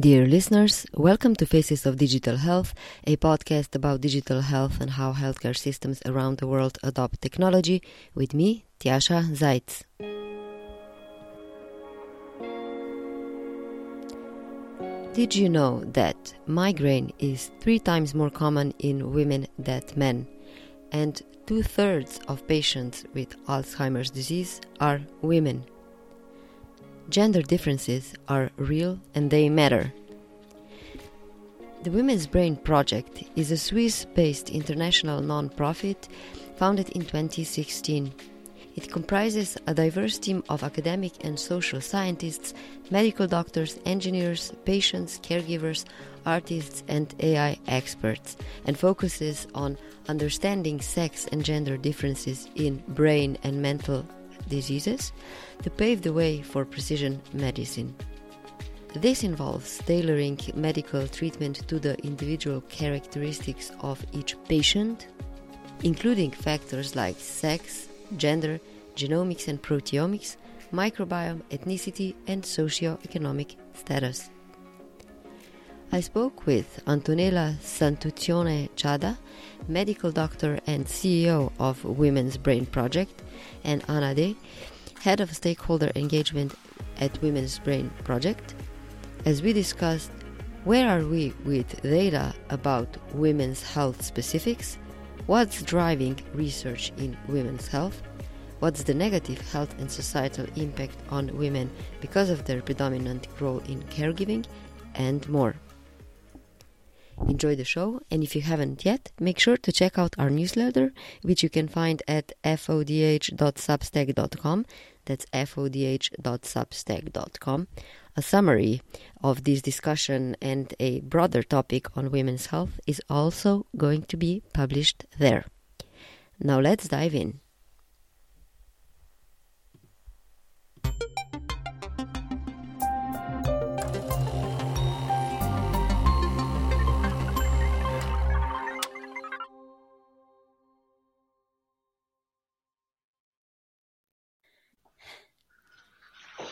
Dear listeners, welcome to Faces of Digital Health, a podcast about digital health and how healthcare systems around the world adopt technology, with me, Tjasa Zajc. Did you know that migraine is three times more common in women than men, and two thirds of patients with Alzheimer's disease are women? Gender differences are real and they matter. The Women's Brain Project is a Swiss based international non profit founded in 2016. It comprises a diverse team of academic and social scientists, medical doctors, engineers, patients, caregivers, artists, and AI experts, and focuses on understanding sex and gender differences in brain and mental diseases to pave the way for precision medicine. This involves tailoring medical treatment to the individual characteristics of each patient, including factors like sex, gender, genomics and proteomics, microbiome, ethnicity, and socio-economic status. I spoke with Antonella Santuccione Chadha, medical doctor and CEO of Women's Brain Project, and Anna De, head of stakeholder engagement at Women's Brain Project, as we discussed where are we with data about women's health specifics, what's driving research in women's health, what's the negative health and societal impact on women because of their predominant role in caregiving, and more. Enjoy the show, and if you haven't yet, make sure to check out our newsletter, which you can find at fodh.substack.com. That's fodh.substack.com. A summary of this discussion and a broader topic on women's health is also going to be published there. Now let's dive in.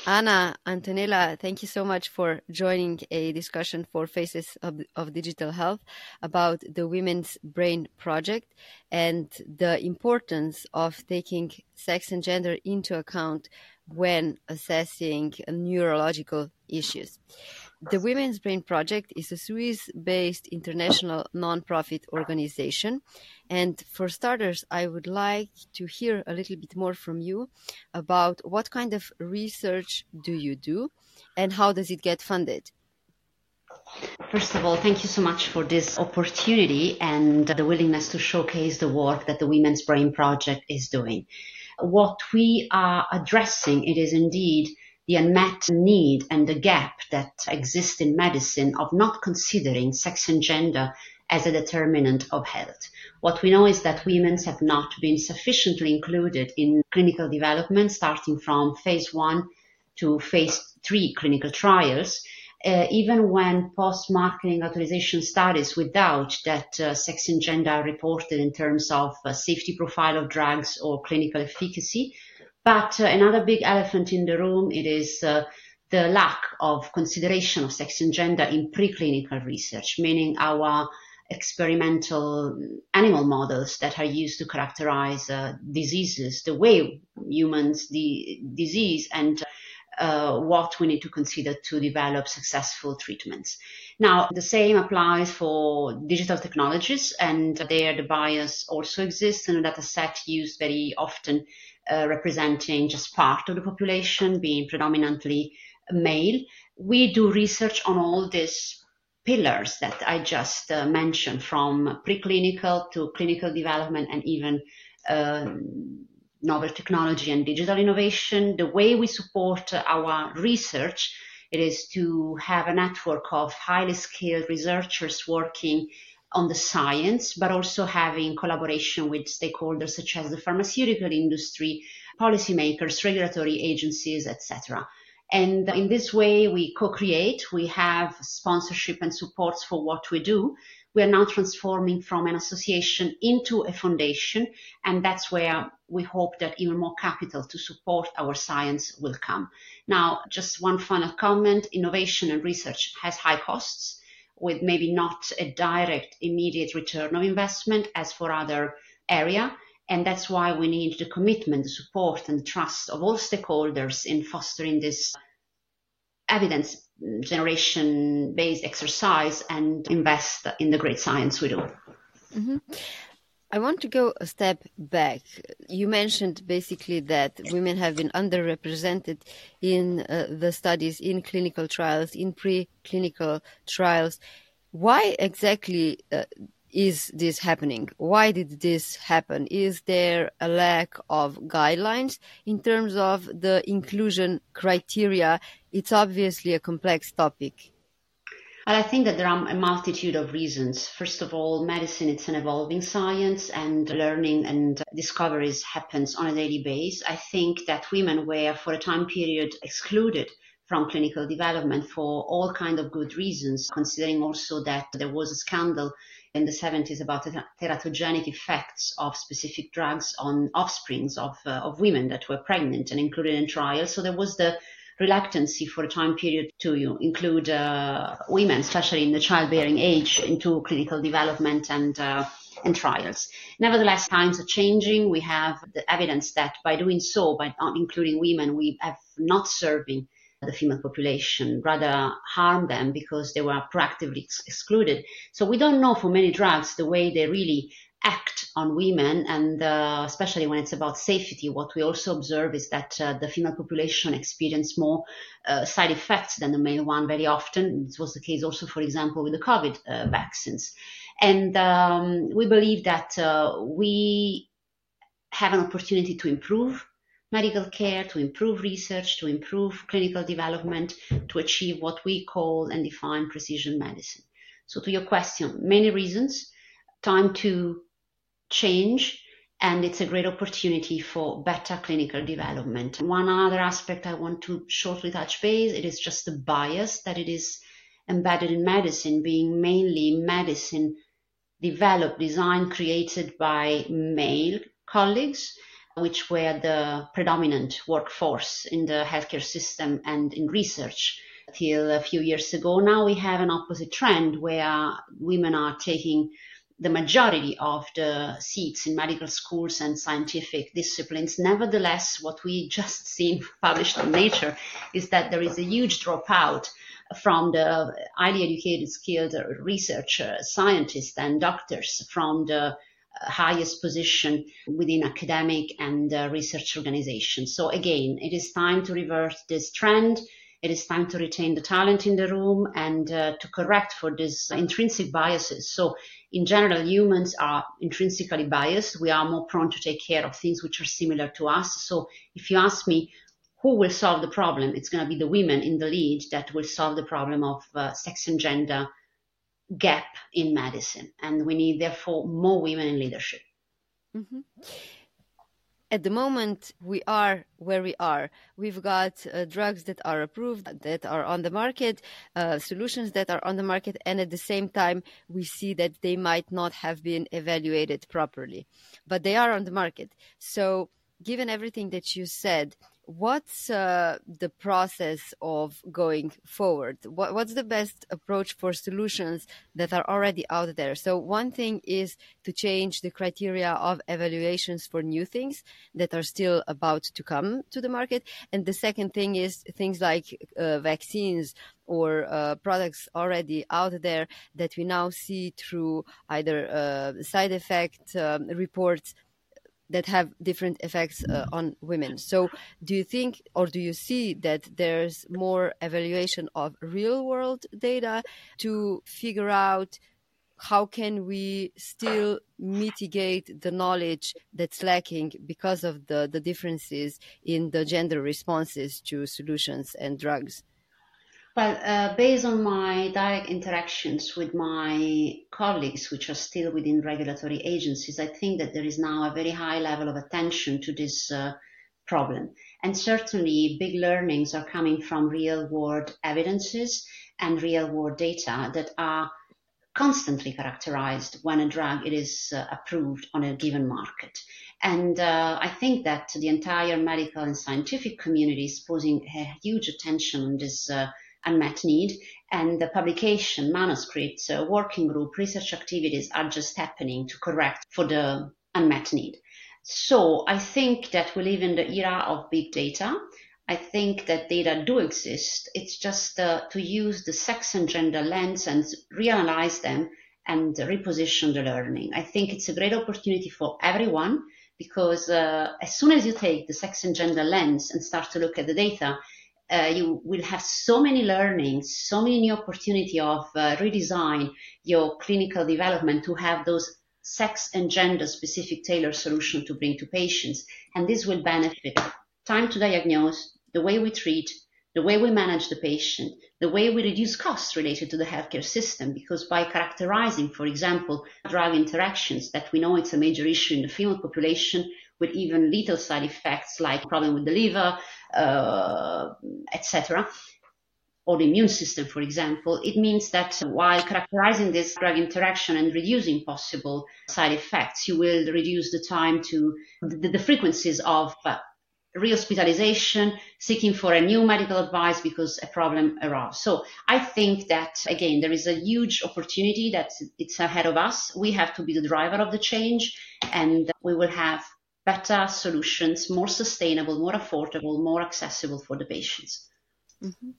Anna, Antonella, thank you so much for joining a discussion for Faces of, of Digital Health about the Women's Brain Project and the importance of taking sex and gender into account when assessing neurological issues. The Women's Brain Project is a Swiss based international non-profit organization. And for starters, I would like to hear a little bit more from you about what kind of research do you do and how does it get funded? First of all, thank you so much for this opportunity and the willingness to showcase the work that the Women's Brain Project is doing. What we are addressing, it is indeed the unmet need and the gap that exists in medicine of not considering sex and gender as a determinant of health. What we know is that women have not been sufficiently included in clinical development, starting from phase one to phase three clinical trials. Uh, even when post-marketing authorization studies without that uh, sex and gender are reported in terms of uh, safety profile of drugs or clinical efficacy, but uh, another big elephant in the room, it is uh, the lack of consideration of sex and gender in preclinical research, meaning our experimental animal models that are used to characterize uh, diseases, the way humans the disease and what we need to consider to develop successful treatments. Now, the same applies for digital technologies, and there the bias also exists in a data set used very often uh, representing just part of the population, being predominantly male. We do research on all these pillars that I just uh, mentioned, from preclinical to clinical development and even uh, novel technology and digital innovation. The way we support our research it is to have a network of highly skilled researchers working on the science, but also having collaboration with stakeholders such as the pharmaceutical industry, policymakers, regulatory agencies, etc. And in this way, we co-create, we have sponsorship and supports for what we do. We are now transforming from an association into a foundation, and that's where we hope that even more capital to support our science will come. Now, just one final comment, innovation and research has high costs with maybe not a direct immediate return of investment as for other area. And that's why we need the commitment, the support and the trust of all stakeholders in fostering this evidence generation based exercise and invest in the great science we do. Mm-hmm. I want to go a step back. You mentioned basically that women have been underrepresented in uh, the studies, in clinical trials, in preclinical trials. Why exactly uh, is this happening? Why did this happen? Is there a lack of guidelines in terms of the inclusion criteria? It's obviously a complex topic. Well, I think that there are a multitude of reasons. First of all, medicine it's an evolving science and learning and discoveries happens on a daily basis. I think that women were for a time period excluded from clinical development for all kind of good reasons, considering also that there was a scandal in the 70s about the teratogenic effects of specific drugs on offsprings of, uh, of women that were pregnant and included in trials. So there was the reluctancy for a time period to you know, include uh, women, especially in the childbearing age, into clinical development and uh, and trials. Nevertheless, times are changing. We have the evidence that by doing so, by not including women, we have not serving the female population, rather harm them because they were proactively ex- excluded. So we don't know for many drugs the way they really act on women, and uh, especially when it's about safety, what we also observe is that uh, the female population experience more uh, side effects than the male one very often. This was the case also, for example, with the COVID uh, vaccines. And um, we believe that uh, we have an opportunity to improve medical care, to improve research, to improve clinical development, to achieve what we call and define precision medicine. So to your question, many reasons. Time to change and it's a great opportunity for better clinical development. One other aspect I want to shortly touch base, it is just the bias that it is embedded in medicine, being mainly medicine developed, designed, created by male colleagues, which were the predominant workforce in the healthcare system and in research till a few years ago. Now we have an opposite trend where women are taking the majority of the seats in medical schools and scientific disciplines. Nevertheless, what we just seen published in Nature is that there is a huge dropout from the highly educated, skilled researchers, uh, scientists, and doctors from the highest position within academic and uh, research organizations. So again, it is time to reverse this trend. It is time to retain the talent in the room and uh, to correct for these intrinsic biases. So in general, humans are intrinsically biased. We are more prone to take care of things which are similar to us. So if you ask me, who will solve the problem? It's going to be the women in the lead that will solve the problem of uh, sex and gender gap in medicine. And we need, therefore, more women in leadership. Mm-hmm at the moment we are where we are we've got uh, drugs that are approved that are on the market uh, solutions that are on the market and at the same time we see that they might not have been evaluated properly but they are on the market so given everything that you said what's uh, the process of going forward? What, what's the best approach for solutions that are already out there? So one thing is to change the criteria of evaluations for new things that are still about to come to the market. And the second thing is things like uh, vaccines or uh, products already out there that we now see through either uh, side effect um, reports that have different effects uh, on women. So, do you think or do you see that there's more evaluation of real world data to figure out how can we still mitigate the knowledge that's lacking because of the, the differences in the gender responses to solutions and drugs? Well, uh, based on my direct interactions with my colleagues, which are still within regulatory agencies, I think that there is now a very high level of attention to this uh, problem. And certainly big learnings are coming from real world evidences and real world data that are constantly characterized when a drug it is uh, approved on a given market. And uh, I think that the entire medical and scientific community is posing a huge attention on this uh, unmet need. And the publication, manuscripts, uh, working group, research activities are just happening to correct for the unmet need. So I think that we live in the era of big data. I think that data do exist. It's just uh, to use the sex and gender lens and reanalyze them and reposition the learning. I think it's a great opportunity for everyone because uh, as soon as you take the sex and gender lens and start to look at the data, uh, you will have so many learnings, so many new opportunity of uh, redesign your clinical development to have those sex and gender specific tailored solution to bring to patients. And this will benefit time to diagnose, the way we treat, the way we manage the patient, the way we reduce costs related to the healthcare system, because by characterizing, for example, drug interactions that we know it's a major issue in the female population with even lethal side effects like problem with the liver, uh, etc., or the immune system, for example, it means that while characterizing this drug interaction and reducing possible side effects, you will reduce the time to the, the frequencies of uh, rehospitalization, seeking for a new medical advice because a problem arose. So I think that again, there is a huge opportunity that it's ahead of us. We have to be the driver of the change and we will have better solutions, more sustainable, more affordable, more accessible for the patients. Mm-hmm.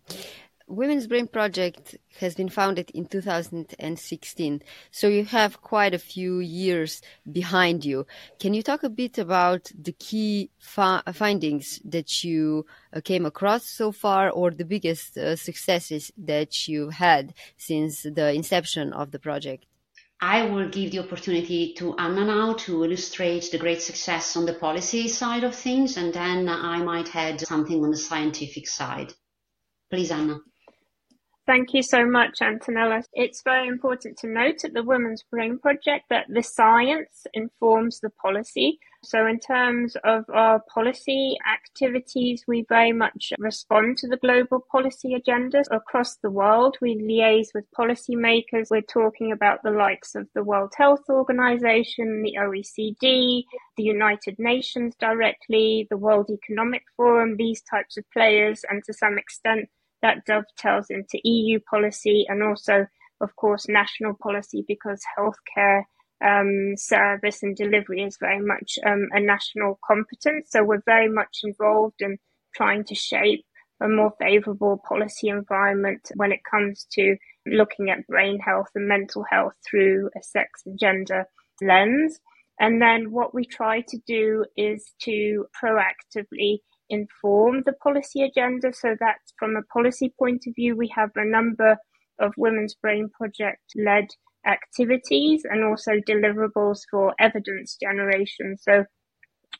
Women's Brain Project has been founded in 2016, so you have quite a few years behind you. Can you talk a bit about the key fi- findings that you uh, came across so far, or the biggest uh, successes that you had since the inception of the project? I will give the opportunity to Anna now to illustrate the great success on the policy side of things, and then I might add something on the scientific side. Please, Anna. Thank you so much, Antonella. It's very important to note at the Women's Brain Project that the science informs the policy. So, in terms of our policy activities, we very much respond to the global policy agendas across the world. We liaise with policymakers. We're talking about the likes of the World Health Organization, the OECD, the United Nations directly, the World Economic Forum, these types of players, and to some extent, that dovetails into EU policy and also, of course, national policy because healthcare um, service and delivery is very much um, a national competence. So we're very much involved in trying to shape a more favourable policy environment when it comes to looking at brain health and mental health through a sex and gender lens. And then what we try to do is to proactively inform the policy agenda so that from a policy point of view, we have a number of Women's Brain Project led activities and also deliverables for evidence generation. So,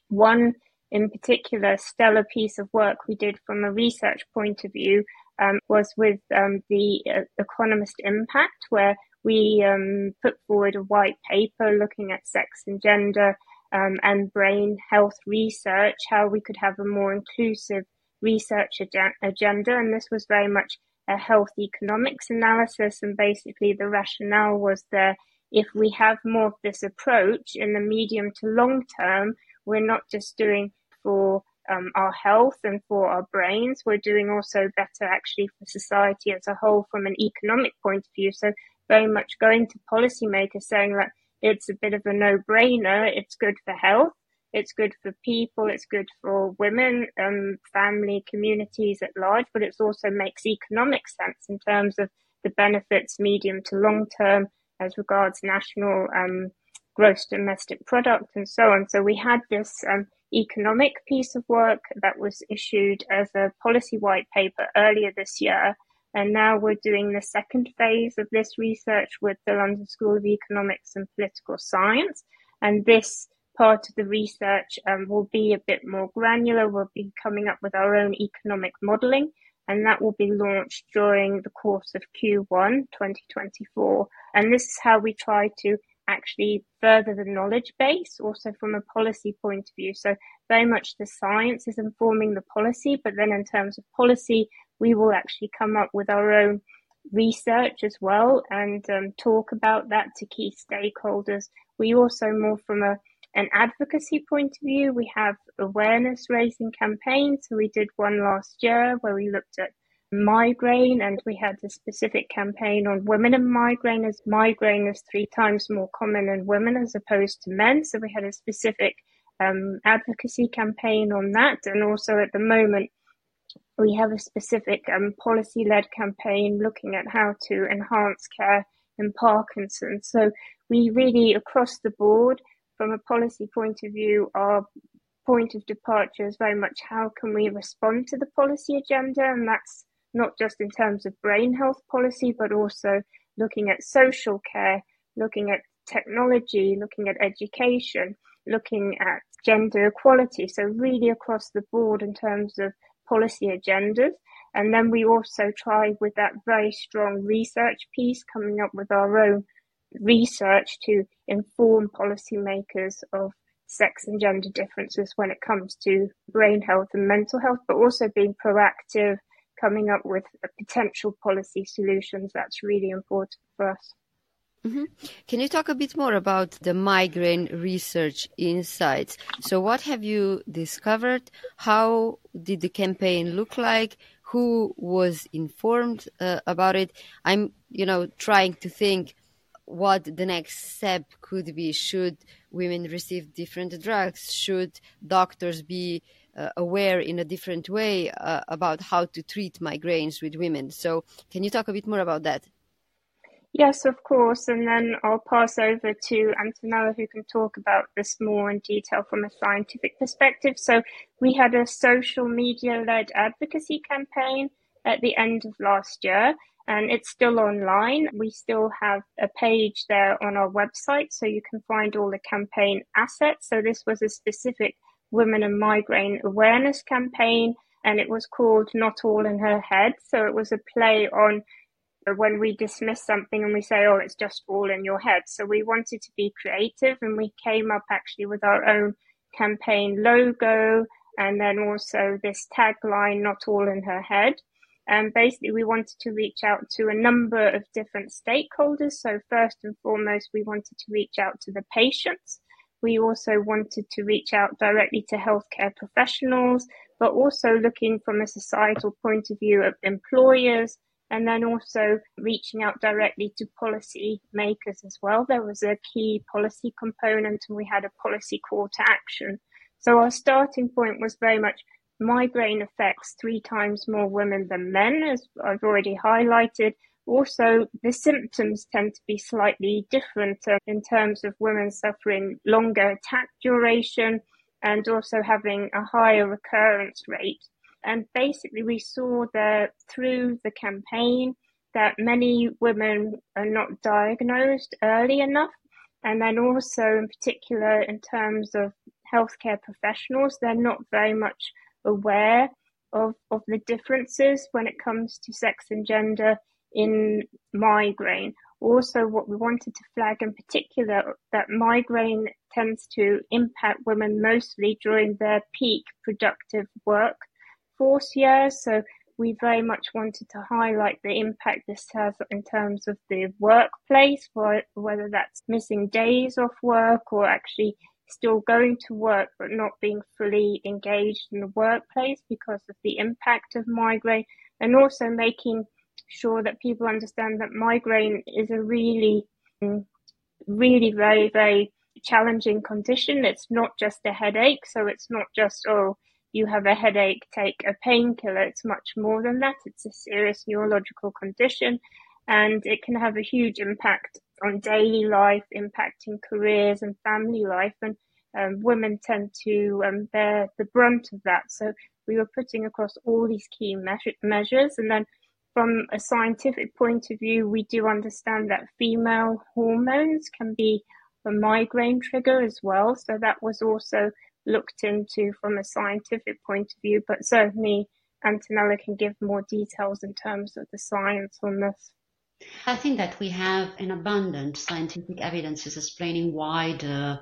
one in particular stellar piece of work we did from a research point of view um, was with um, the uh, Economist Impact, where we um, put forward a white paper looking at sex and gender um, and brain health research, how we could have a more inclusive research agenda. And this was very much a health economics analysis. And basically, the rationale was that if we have more of this approach in the medium to long term, we're not just doing for um, our health and for our brains, we're doing also better actually for society as a whole from an economic point of view. So, very much going to policymakers saying that it's a bit of a no brainer. It's good for health. It's good for people. It's good for women, um, family, communities at large, but it also makes economic sense in terms of the benefits medium to long term as regards national um, gross domestic product and so on. So we had this um, economic piece of work that was issued as a policy white paper earlier this year and now we're doing the second phase of this research with the London School of Economics and Political Science. And this part of the research um, will be a bit more granular. We'll be coming up with our own economic modelling, and that will be launched during the course of Q1 2024. And this is how we try to actually further the knowledge base, also from a policy point of view. So very much the science is informing the policy, but then in terms of policy, we will actually come up with our own research as well and um, talk about that to key stakeholders. We also more from a an advocacy point of view, we have awareness raising campaigns. So we did one last year where we looked at migraine and we had a specific campaign on women and migraine as migraine is three times more common in women as opposed to men. So we had a specific um, advocacy campaign on that. And also at the moment, we have a specific um, policy led campaign looking at how to enhance care in Parkinson's. So we really, across the board, from a policy point of view, our point of departure is very much how can we respond to the policy agenda, and that's not just in terms of brain health policy, but also looking at social care, looking at technology, looking at education, looking at gender equality. So really across the board in terms of policy agendas. And then we also try with that very strong research piece, coming up with our own research to inform policymakers of sex and gender differences when it comes to brain health and mental health, but also being proactive, coming up with potential policy solutions. That's really important for us. Mm-hmm. Can you talk a bit more about the migraine research insights? So, what have you discovered? How did the campaign look like? Who was informed uh, about it? I'm, you know, trying to think what the next step could be. Should women receive different drugs? Should doctors be uh, aware in a different way uh, about how to treat migraines with women? So, can you talk a bit more about that? Yes, of course. And then I'll pass over to Antonella, who can talk about this more in detail from a scientific perspective. So, we had a social media led advocacy campaign at the end of last year, and it's still online. We still have a page there on our website, so you can find all the campaign assets. So, this was a specific women and migraine awareness campaign, and it was called Not All in Her Head. So, it was a play on when we dismiss something and we say, oh, it's just all in your head. So we wanted to be creative and we came up actually with our own campaign logo and then also this tagline, not all in her head. And basically, we wanted to reach out to a number of different stakeholders. So, first and foremost, we wanted to reach out to the patients. We also wanted to reach out directly to healthcare professionals, but also looking from a societal point of view of employers, and then also reaching out directly to policy makers as well. There was a key policy component and we had a policy call to action. So our starting point was very much migraine affects three times more women than men, as I've already highlighted. Also, the symptoms tend to be slightly different uh, in terms of women suffering longer attack duration and also having a higher recurrence rate. And basically, we saw that through the campaign that many women are not diagnosed early enough. And then also, in particular, in terms of healthcare professionals, they're not very much aware of, of the differences when it comes to sex and gender in migraine. Also, what we wanted to flag in particular that migraine tends to impact women mostly during their peak productive work force years. So we very much wanted to highlight the impact this has in terms of the workplace, whether that's missing days off work or actually still going to work but not being fully engaged in the workplace because of the impact of migraine, and also making sure that people understand that migraine is a really, really very, very challenging condition. It's not just a headache, so it's not just, oh, you have a headache, take a painkiller. It's much more than that. It's a serious neurological condition and it can have a huge impact on daily life, impacting careers and family life. And um, women tend to um, bear the brunt of that. So we were putting across all these key measure- measures. And then from a scientific point of view, we do understand that female hormones can be a migraine trigger as well. So that was also looked into from a scientific point of view, but certainly Antonella can give more details in terms of the science on this. I think that we have an abundant scientific evidences explaining why the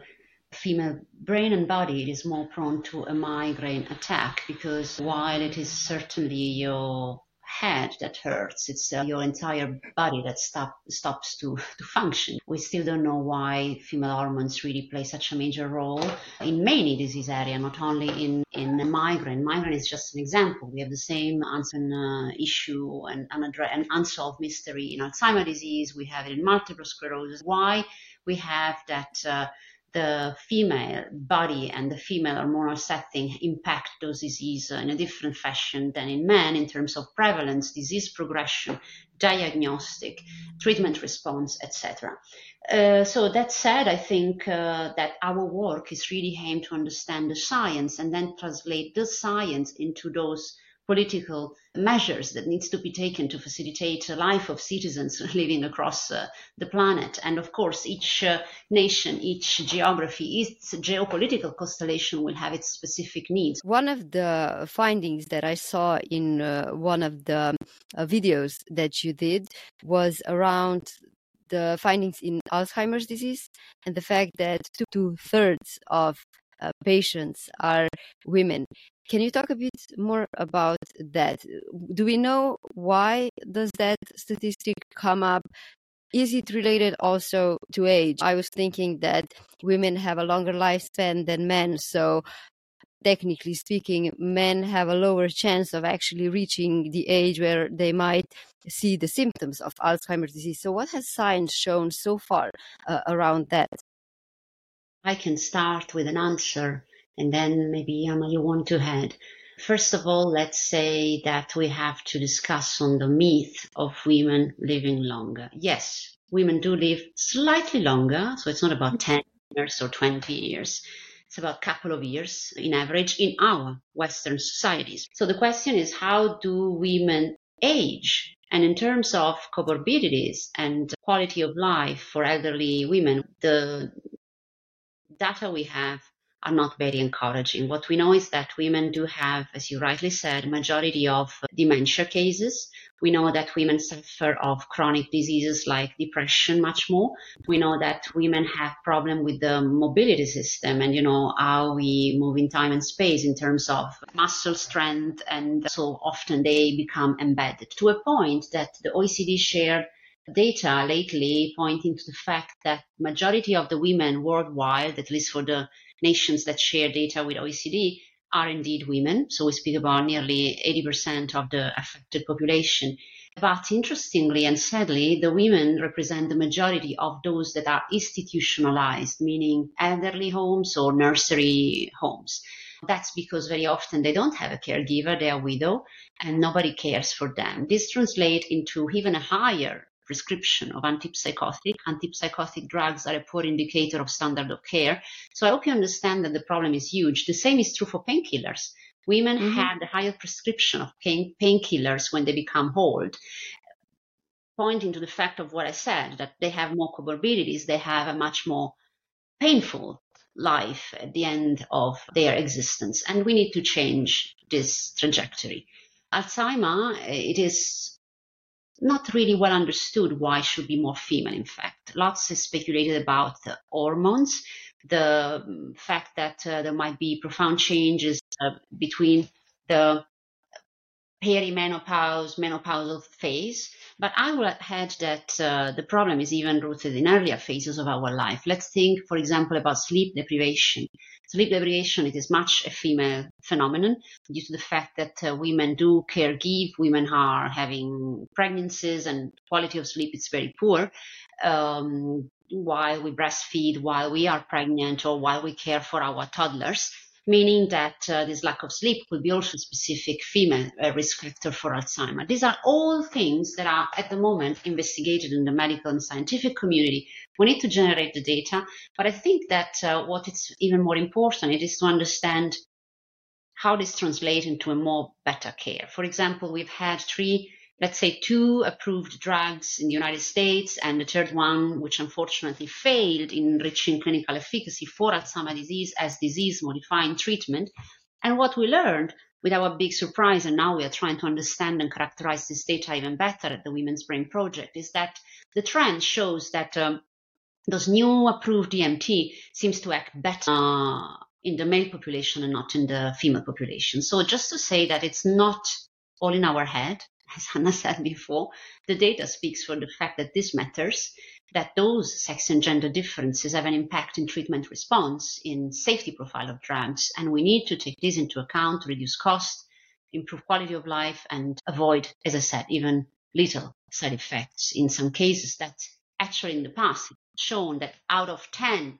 female brain and body is more prone to a migraine attack because while it is certainly your head that hurts. It's uh, your entire body that stop, stops to, to function. We still don't know why female hormones really play such a major role in many disease areas, not only in, in migraine. Migraine is just an example. We have the same uh, issue and an unsolved mystery in Alzheimer's disease. We have it in multiple sclerosis. Why we have that uh, the female body and the female hormonal setting impact those diseases in a different fashion than in men in terms of prevalence, disease progression, diagnostic, treatment response, etc. Uh, so that said, I think uh, that our work is really aimed to understand the science and then translate the science into those political measures that needs to be taken to facilitate the life of citizens living across uh, the planet. And of course, each uh, nation, each geography, each geopolitical constellation will have its specific needs. One of the findings that I saw in uh, one of the uh, videos that you did was around the findings in Alzheimer's disease and the fact that two thirds of uh, patients are women. Can you talk a bit more about that? Do we know why does that statistic come up? Is it related also to age? I was thinking that women have a longer lifespan than men, so technically speaking, men have a lower chance of actually reaching the age where they might see the symptoms of Alzheimer's disease. So, what has science shown so far uh, around that? I can start with an answer and then maybe Emma, you want to add. First of all, let's say that we have to discuss on the myth of women living longer. Yes, women do live slightly longer, so it's not about 10 years or 20 years. It's about a couple of years in average in our Western societies. So the question is, how do women age? And in terms of comorbidities and quality of life for elderly women, the data we have are not very encouraging. What we know is that women do have, as you rightly said, majority of dementia cases. We know that women suffer of chronic diseases like depression much more. We know that women have problem with the mobility system and, you know, how we move in time and space in terms of muscle strength. And so often they become embedded to a point that the OECD shared data lately pointing to the fact that majority of the women worldwide, at least for the nations that share data with OECD are indeed women. So we speak about nearly 80% of the affected population. But interestingly and sadly, the women represent the majority of those that are institutionalized, meaning elderly homes or nursery homes. That's because very often they don't have a caregiver, they are widow, and nobody cares for them. This translates into even a higher prescription of antipsychotic. Antipsychotic drugs are a poor indicator of standard of care. So I hope you understand that the problem is huge. The same is true for painkillers. Women mm-hmm. have a higher prescription of pain painkillers when they become old, pointing to the fact of what I said, that they have more comorbidities, they have a much more painful life at the end of their existence. And we need to change this trajectory. Alzheimer, it is not really well understood why should be more female in fact lots is speculated about the hormones the um, fact that uh, there might be profound changes uh, between the perimenopause menopausal phase but I will add that uh, the problem is even rooted in earlier phases of our life. Let's think, for example, about sleep deprivation. Sleep deprivation, it is much a female phenomenon due to the fact that uh, women do care give, women are having pregnancies and quality of sleep is very poor. Um, while we breastfeed, while we are pregnant, or while we care for our toddlers meaning that uh, this lack of sleep could be also a specific female uh, risk factor for Alzheimer. These are all things that are at the moment investigated in the medical and scientific community. We need to generate the data, but I think that uh, what is even more important it is to understand how this translates into a more better care. For example, we've had three let's say two approved drugs in the United States and the third one, which unfortunately failed in reaching clinical efficacy for Alzheimer's disease as disease modifying treatment. And what we learned with our big surprise, and now we are trying to understand and characterize this data even better at the Women's Brain Project, is that the trend shows that um, those new approved DMT seems to act better uh, in the male population and not in the female population. So just to say that it's not all in our head, as Hannah said before, the data speaks for the fact that this matters, that those sex and gender differences have an impact in treatment response, in safety profile of drugs, and we need to take this into account to reduce cost, improve quality of life, and avoid, as I said, even little side effects. In some cases that actually in the past shown that out of 10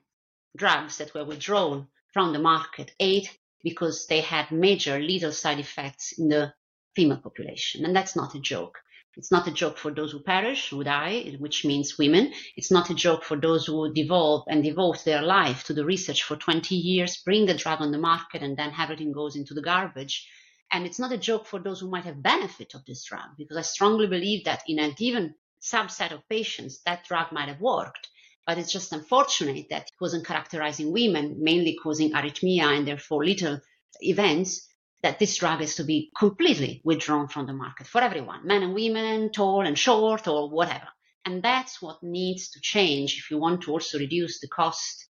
drugs that were withdrawn from the market, eight because they had major lethal side effects in the female population. And that's not a joke. It's not a joke for those who perish, who die, which means women. It's not a joke for those who devolve and devote their life to the research for 20 years, bring the drug on the market, and then everything goes into the garbage. And it's not a joke for those who might have benefit of this drug, because I strongly believe that in a given subset of patients, that drug might have worked. But it's just unfortunate that it wasn't characterizing women, mainly causing arrhythmia and therefore little events, that this drug is to be completely withdrawn from the market for everyone, men and women, tall and short, or whatever. And that's what needs to change if you want to also reduce the cost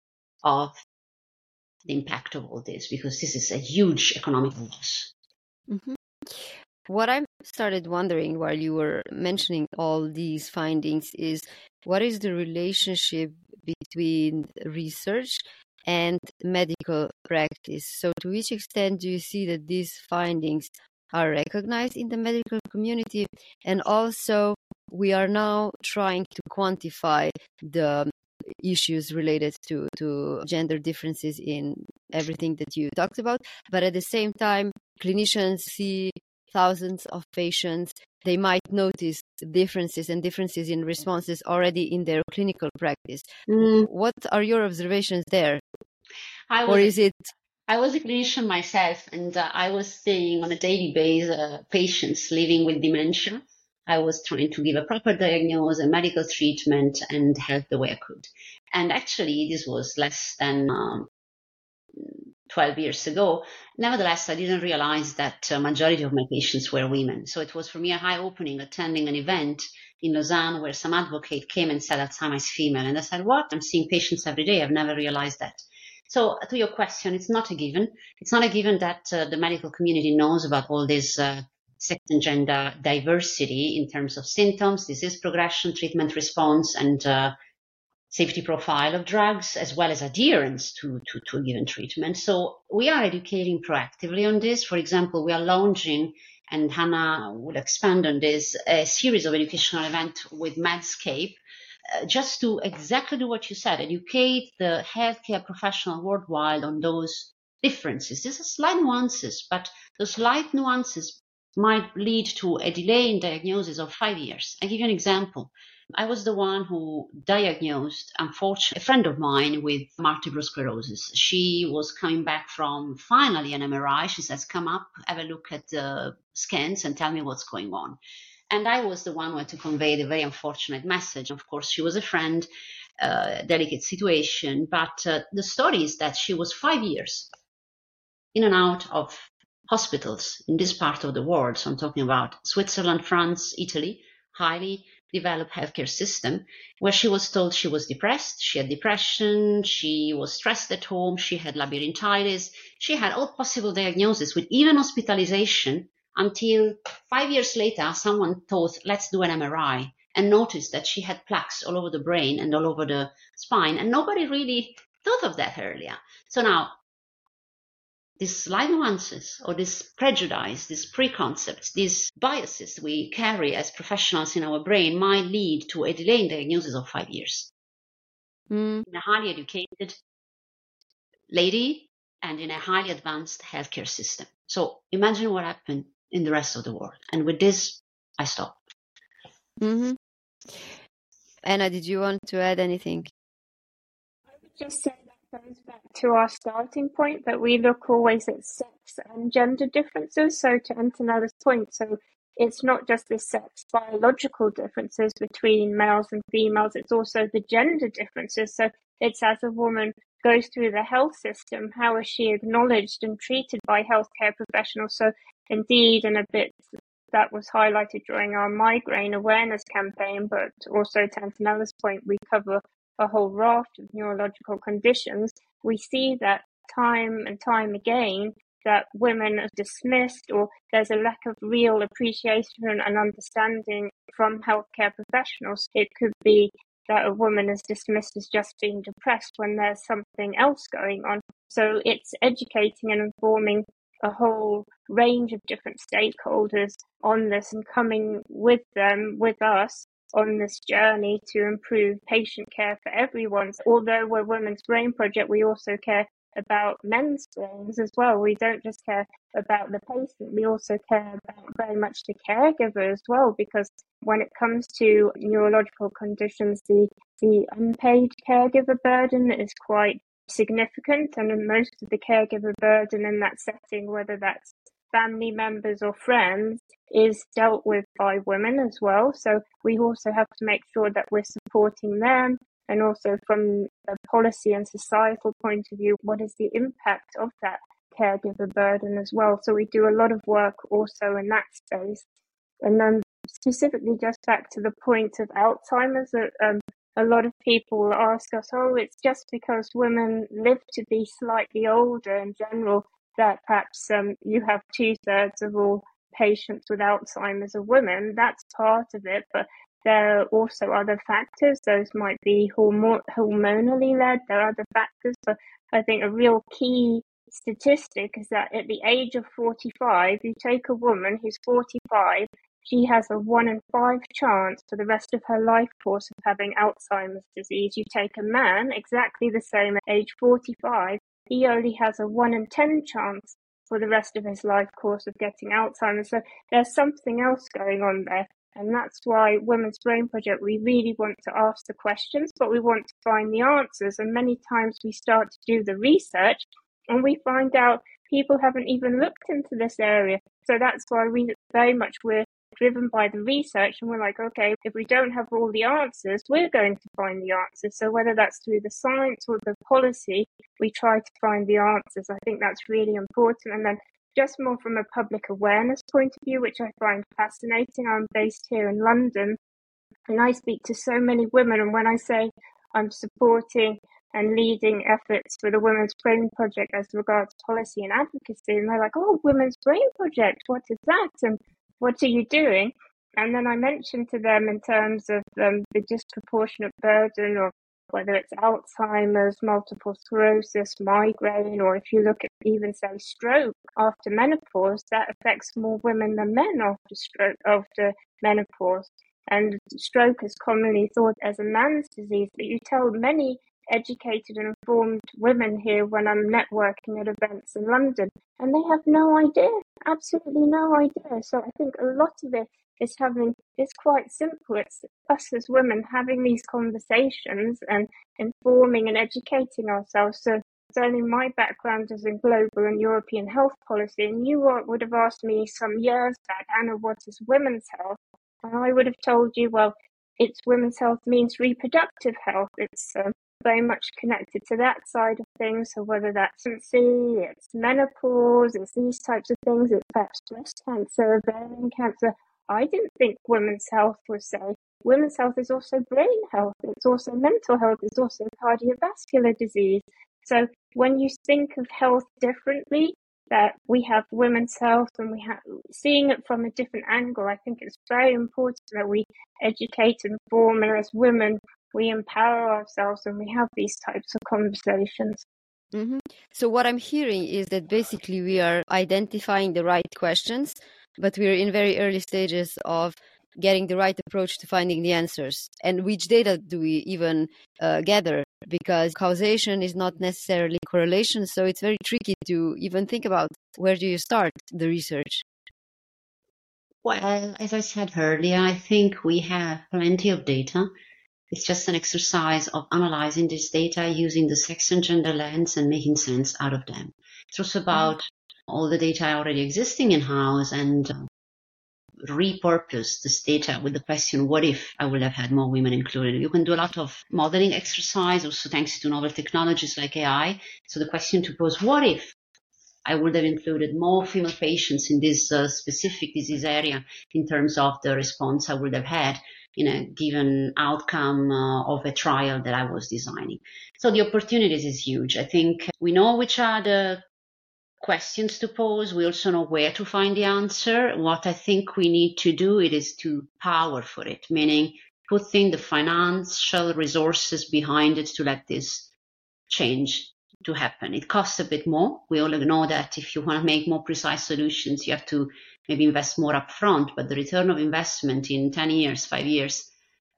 of the impact of all this, because this is a huge economic loss. Mm-hmm. What I started wondering while you were mentioning all these findings is what is the relationship between research and medical practice? So, to which extent do you see that these findings are recognized in the medical community? And also, we are now trying to quantify the issues related to, to gender differences in everything that you talked about. But at the same time, clinicians see thousands of patients, they might notice differences and differences in responses already in their clinical practice. Mm. What are your observations there? Was, or is it? I was a clinician myself, and uh, I was seeing on a daily basis uh, patients living with dementia. I was trying to give a proper diagnosis, a medical treatment, and help the way I could. And actually, this was less than um, 12 years ago. Nevertheless, I didn't realize that a majority of my patients were women. So it was for me a high opening attending an event in Lausanne where some advocate came and said Alzheimer's female. And I said, what? I'm seeing patients every day. I've never realized that. So to your question, it's not a given. It's not a given that uh, the medical community knows about all this uh, sex and gender diversity in terms of symptoms, disease progression, treatment response, and uh, safety profile of drugs as well as adherence to, to, to, a given treatment. So we are educating proactively on this. For example, we are launching, and Hannah will expand on this, a series of educational events with Medscape. Uh, just to exactly do what you said, educate the healthcare professional worldwide on those differences. These are slight nuances, but those slight nuances might lead to a delay in diagnosis of five years. I give you an example. I was the one who diagnosed, unfortunately, a friend of mine with multiple sclerosis. She was coming back from finally an MRI. She says, Come up, have a look at the scans and tell me what's going on. And I was the one who had to convey the very unfortunate message. Of course, she was a friend, uh, delicate situation, but uh, the story is that she was five years in and out of hospitals in this part of the world. So I'm talking about Switzerland, France, Italy, highly developed healthcare system where she was told she was depressed, she had depression, she was stressed at home, she had labyrinthitis, she had all possible diagnoses with even hospitalization until five years later someone thought, let's do an MRI and noticed that she had plaques all over the brain and all over the spine and nobody really thought of that earlier. So now these slight nuances or this prejudice, these preconcepts, these biases we carry as professionals in our brain might lead to a delay in diagnosis of five years. Mm. In a highly educated lady and in a highly advanced healthcare system. So imagine what happened in the rest of the world. And with this, I stop. Mm-hmm. Anna, did you want to add anything? I would just say that goes back to our starting point that we look always at sex and gender differences. So to Antonella's point, so it's not just the sex biological differences between males and females, it's also the gender differences. So it's as a woman goes through the health system, how is she acknowledged and treated by healthcare professionals? So indeed, and a bit that was highlighted during our migraine awareness campaign, but also to Antonella's point, we cover a whole raft of neurological conditions, we see that time and time again that women are dismissed or there's a lack of real appreciation and understanding from healthcare professionals. It could be that a woman is dismissed as just being depressed when there's something else going on. So it's educating and informing a whole range of different stakeholders on this and coming with them, with us, on this journey to improve patient care for everyone. Although we're Women's Brain Project, we also care about men's brains as well. We don't just care about the patient, we also care about very much the caregiver as well, because when it comes to neurological conditions, the, the unpaid caregiver burden is quite significant, and most of the caregiver burden in that setting, whether that's family members or friends, is dealt with by women as well. So we also have to make sure that we're supporting them and also from a policy and societal point of view, what is the impact of that caregiver burden as well? So we do a lot of work also in that space. And then specifically just back to the point of Alzheimer's, um, a lot of people ask us, oh, it's just because women live to be slightly older in general that perhaps um, you have two thirds of all patients with Alzheimer's are women. That's part of it, but there are also other factors. Those might be hormonally led. There are other factors. But I think a real key statistic is that at the age of 45, you take a woman who's 45, she has a one in five chance for the rest of her life course of having Alzheimer's disease. You take a man exactly the same at age 45, he only has a one in 10 chance for the rest of his life course of getting Alzheimer's. So there's something else going on there. And that's why Women's Brain Project, we really want to ask the questions, but we want to find the answers. And many times we start to do the research and we find out people haven't even looked into this area. So that's why we very much we're driven by the research and we're like, okay, if we don't have all the answers, we're going to find the answers. So whether that's through the science or the policy, we try to find the answers. I think that's really important. And then just more from a public awareness point of view, which I find fascinating. I'm based here in London and I speak to so many women. And when I say I'm supporting and leading efforts for the Women's Brain Project as regards policy and advocacy, and they're like, oh, Women's Brain Project, what is that? And what are you doing? And then I mentioned to them in terms of um, the disproportionate burden of whether it's Alzheimer's, multiple sclerosis, migraine, or if you look at even say stroke after menopause, that affects more women than men after stroke after menopause. And stroke is commonly thought as a man's disease, but you tell many educated and informed women here when I'm networking at events in London, and they have no idea, absolutely no idea. So I think a lot of it is having it's quite simple. It's us as women having these conversations and informing and educating ourselves. So certainly my background is in global and European health policy, and you would have asked me some years back, Anna, what is women's health? And I would have told you, well, it's women's health means reproductive health. It's um, very much connected to that side of things. So whether that's pregnancy, it's menopause, it's these types of things, it's perhaps breast cancer, ovarian cancer. I didn't think women's health was so. Women's health is also brain health, it's also mental health, it's also cardiovascular disease. So when you think of health differently, that we have women's health and we have seeing it from a different angle, I think it's very important that we educate and inform as women we empower ourselves and we have these types of conversations. Mm-hmm. So, what I'm hearing is that basically we are identifying the right questions, but we're in very early stages of getting the right approach to finding the answers. And which data do we even uh, gather? Because causation is not necessarily correlation, so it's very tricky to even think about where do you start the research. Well, as I said earlier, I think we have plenty of data it's just an exercise of analyzing this data using the sex and gender lens and making sense out of them. It's also about all the data already existing in house and uh, repurpose this data with the question, what if I would have had more women included? You can do a lot of modeling exercise, also thanks to novel technologies like AI. So the question to pose, what if I would have included more female patients in this uh, specific disease area in terms of the response I would have had? In a given outcome uh, of a trial that I was designing. So the opportunities is huge. I think we know which are the questions to pose. We also know where to find the answer. What I think we need to do it is to power for it, meaning putting the financial resources behind it to let this change to happen. It costs a bit more. We all know that if you want to make more precise solutions, you have to maybe invest more upfront, but the return of investment in 10 years, five years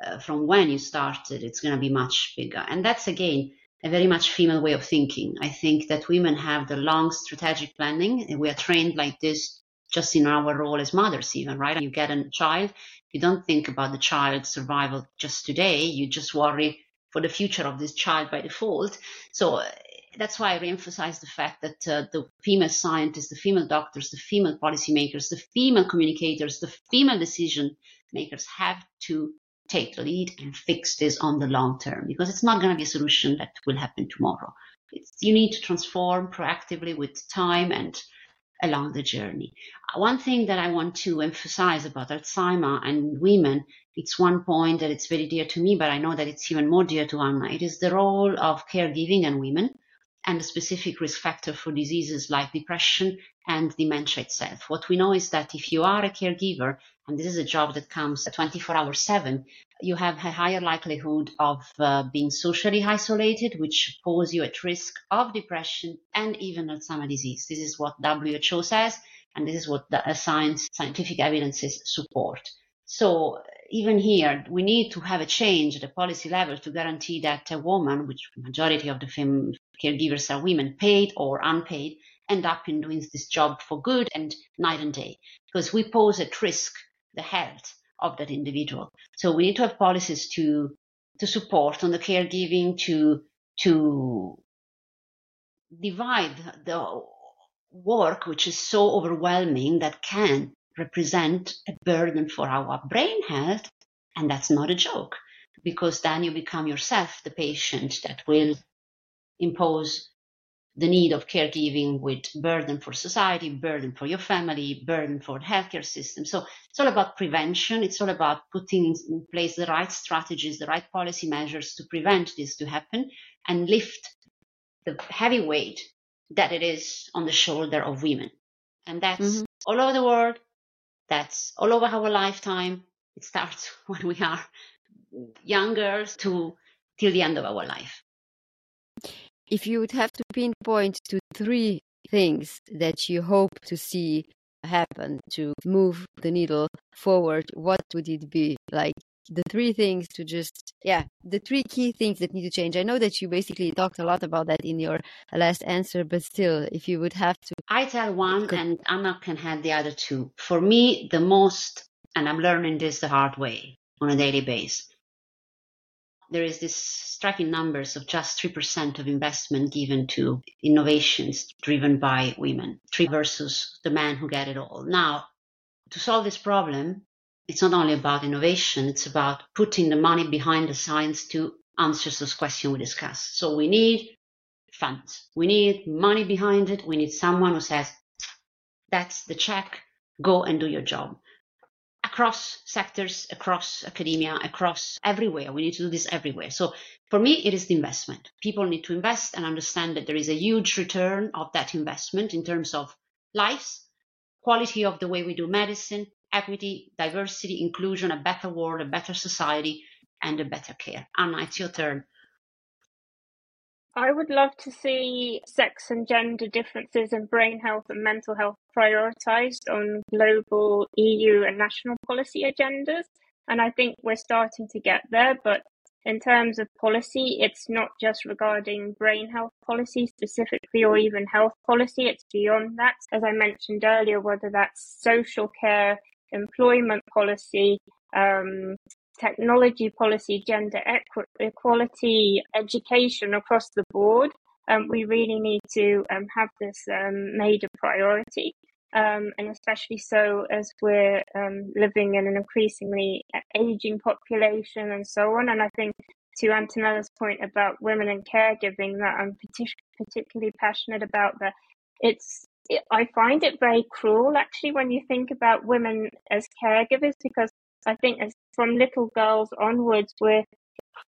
uh, from when you started, it's going to be much bigger. And that's again a very much female way of thinking. I think that women have the long strategic planning, and we are trained like this just in our role as mothers, even, right? You get a child, you don't think about the child's survival just today, you just worry for the future of this child by default. So that's why I reemphasize the fact that uh, the female scientists, the female doctors, the female policymakers, the female communicators, the female decision makers have to take the lead and fix this on the long term because it's not going to be a solution that will happen tomorrow. It's, you need to transform proactively with time and along the journey. One thing that I want to emphasize about Alzheimer and women, it's one point that it's very dear to me, but I know that it's even more dear to Anna. It is the role of caregiving and women and a specific risk factor for diseases like depression and dementia itself. What we know is that if you are a caregiver, and this is a job that comes 24 hours 7, you have a higher likelihood of uh, being socially isolated, which pose you at risk of depression and even Alzheimer's disease. This is what WHO says, and this is what the uh, science, scientific evidences support. So even here, we need to have a change at the policy level to guarantee that a woman, which majority of the fem- caregivers are women, paid or unpaid, end up in doing this job for good and night and day, because we pose at risk the health of that individual. So we need to have policies to to support on the caregiving to to divide the work which is so overwhelming that can represent a burden for our brain health. And that's not a joke because then you become yourself the patient that will impose the need of caregiving with burden for society, burden for your family, burden for the healthcare system. So it's all about prevention. It's all about putting in place the right strategies, the right policy measures to prevent this to happen and lift the heavy weight that it is on the shoulder of women. And that's mm-hmm. all over the world. That's all over our lifetime. It starts when we are young girls to till the end of our life. If you would have to pinpoint to three things that you hope to see happen to move the needle forward, what would it be? Like the three things to just, yeah, the three key things that need to change. I know that you basically talked a lot about that in your last answer, but still, if you would have to. I tell one and Anna can have the other two. For me, the most, and I'm learning this the hard way on a daily basis, there is this striking numbers of just 3% of investment given to innovations driven by women, three versus the men who get it all. Now, to solve this problem, it's not only about innovation, it's about putting the money behind the science to answer those questions we discussed. So we need funds. We need money behind it. We need someone who says, that's the check. Go and do your job across sectors, across academia, across everywhere. We need to do this everywhere. So for me, it is the investment. People need to invest and understand that there is a huge return of that investment in terms of lives, quality of the way we do medicine, equity, diversity, inclusion, a better world, a better society, and a better care. Anna, it's your turn. I would love to see sex and gender differences in brain health and mental health prioritised on global EU and national policy agendas. And I think we're starting to get there. But in terms of policy, it's not just regarding brain health policy specifically or even health policy, it's beyond that. As I mentioned earlier, whether that's social care, employment policy, um, technology policy, gender equ- equality, education across the board. Um, we really need to um, have this um, made a priority. Um, and especially so as we're um, living in an increasingly aging population and so on. And I think to Antonella's point about women and caregiving that I'm particularly passionate about that it's I find it very cruel actually when you think about women as caregivers because I think as from little girls onwards, we're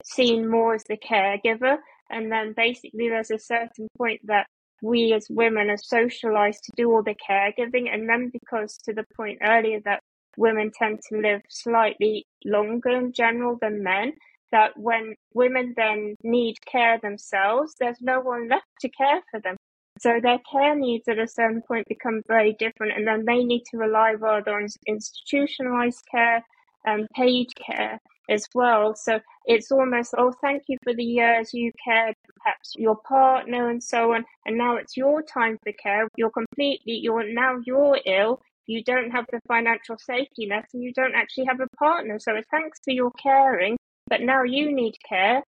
seen more as the caregiver. And then basically there's a certain point that we as women are socialized to do all the caregiving. And then because to the point earlier that women tend to live slightly longer in general than men, that when women then need care themselves, there's no one left to care for them. So their care needs at a certain point become very different, and then they need to rely rather on institutionalized care and paid care as well. So it's almost, oh, thank you for the years you cared, perhaps your partner and so on, and now it's your time for care. You're completely, you're now you're ill. You don't have the financial safety net, and you don't actually have a partner. So thanks for your caring, but now you need care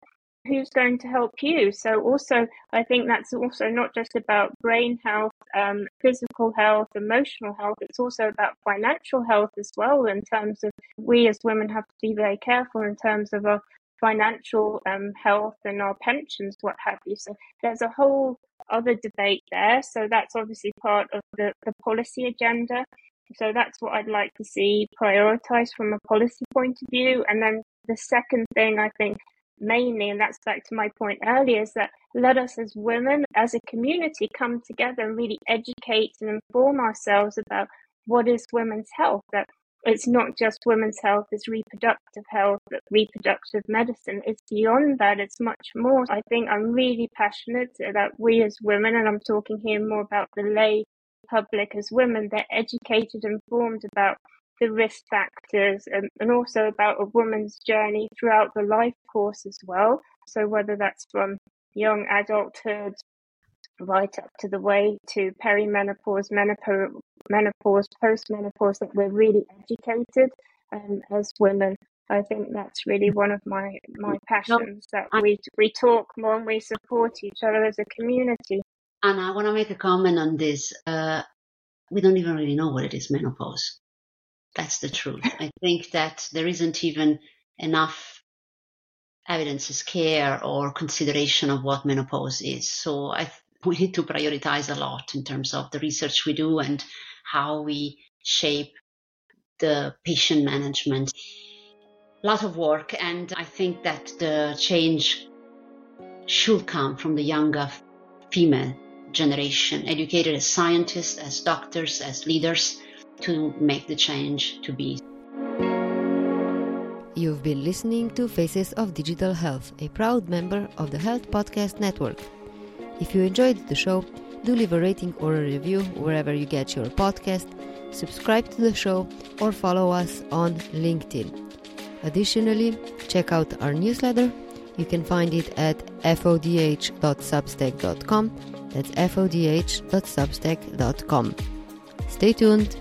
who's going to help you. So also i think that's also not just about brain health um, physical health emotional health it's also about financial health as well in terms of we as women have to be very careful in terms of our financial um, health and our pensions what have you. So there's a whole other debate there. So that's obviously part of the, the policy agenda. So that's what I'd like to see prioritized from a policy point of view. And then the second thing I think mainly, and that's back to my point earlier, is that let us as women, as a community, come together and really educate and inform ourselves about what is women's health. That it's not just women's health, it's reproductive health, reproductive medicine. It's beyond that, it's much more. I think I'm really passionate that we as women, and I'm talking here more about the lay public as women, they're educated, informed about the risk factors and, and also about a woman's journey throughout the life course as well. So whether that's from young adulthood right up to the way to perimenopause, menopause, menopause, postmenopause, that we're really educated um, as women. I think that's really one of my my passions that we we talk more and we support each other as a community. And I want to make a comment on this. Uh, we don't even really know what it is menopause. That's the truth. I think that there isn't even enough evidence, care, or consideration of what menopause is. So I, we need to prioritize a lot in terms of the research we do and how we shape the patient management. A lot of work, and I think that the change should come from the younger female generation, educated as scientists, as doctors, as leaders, to make the change to be. You've been listening to Faces of Digital Health, a proud member of the Health Podcast Network. If you enjoyed the show, do leave a rating or a review wherever you get your podcast, subscribe to the show, or follow us on LinkedIn. Additionally, check out our newsletter. You can find it at fodh.substack.com. That's fodh.substack.com. Stay tuned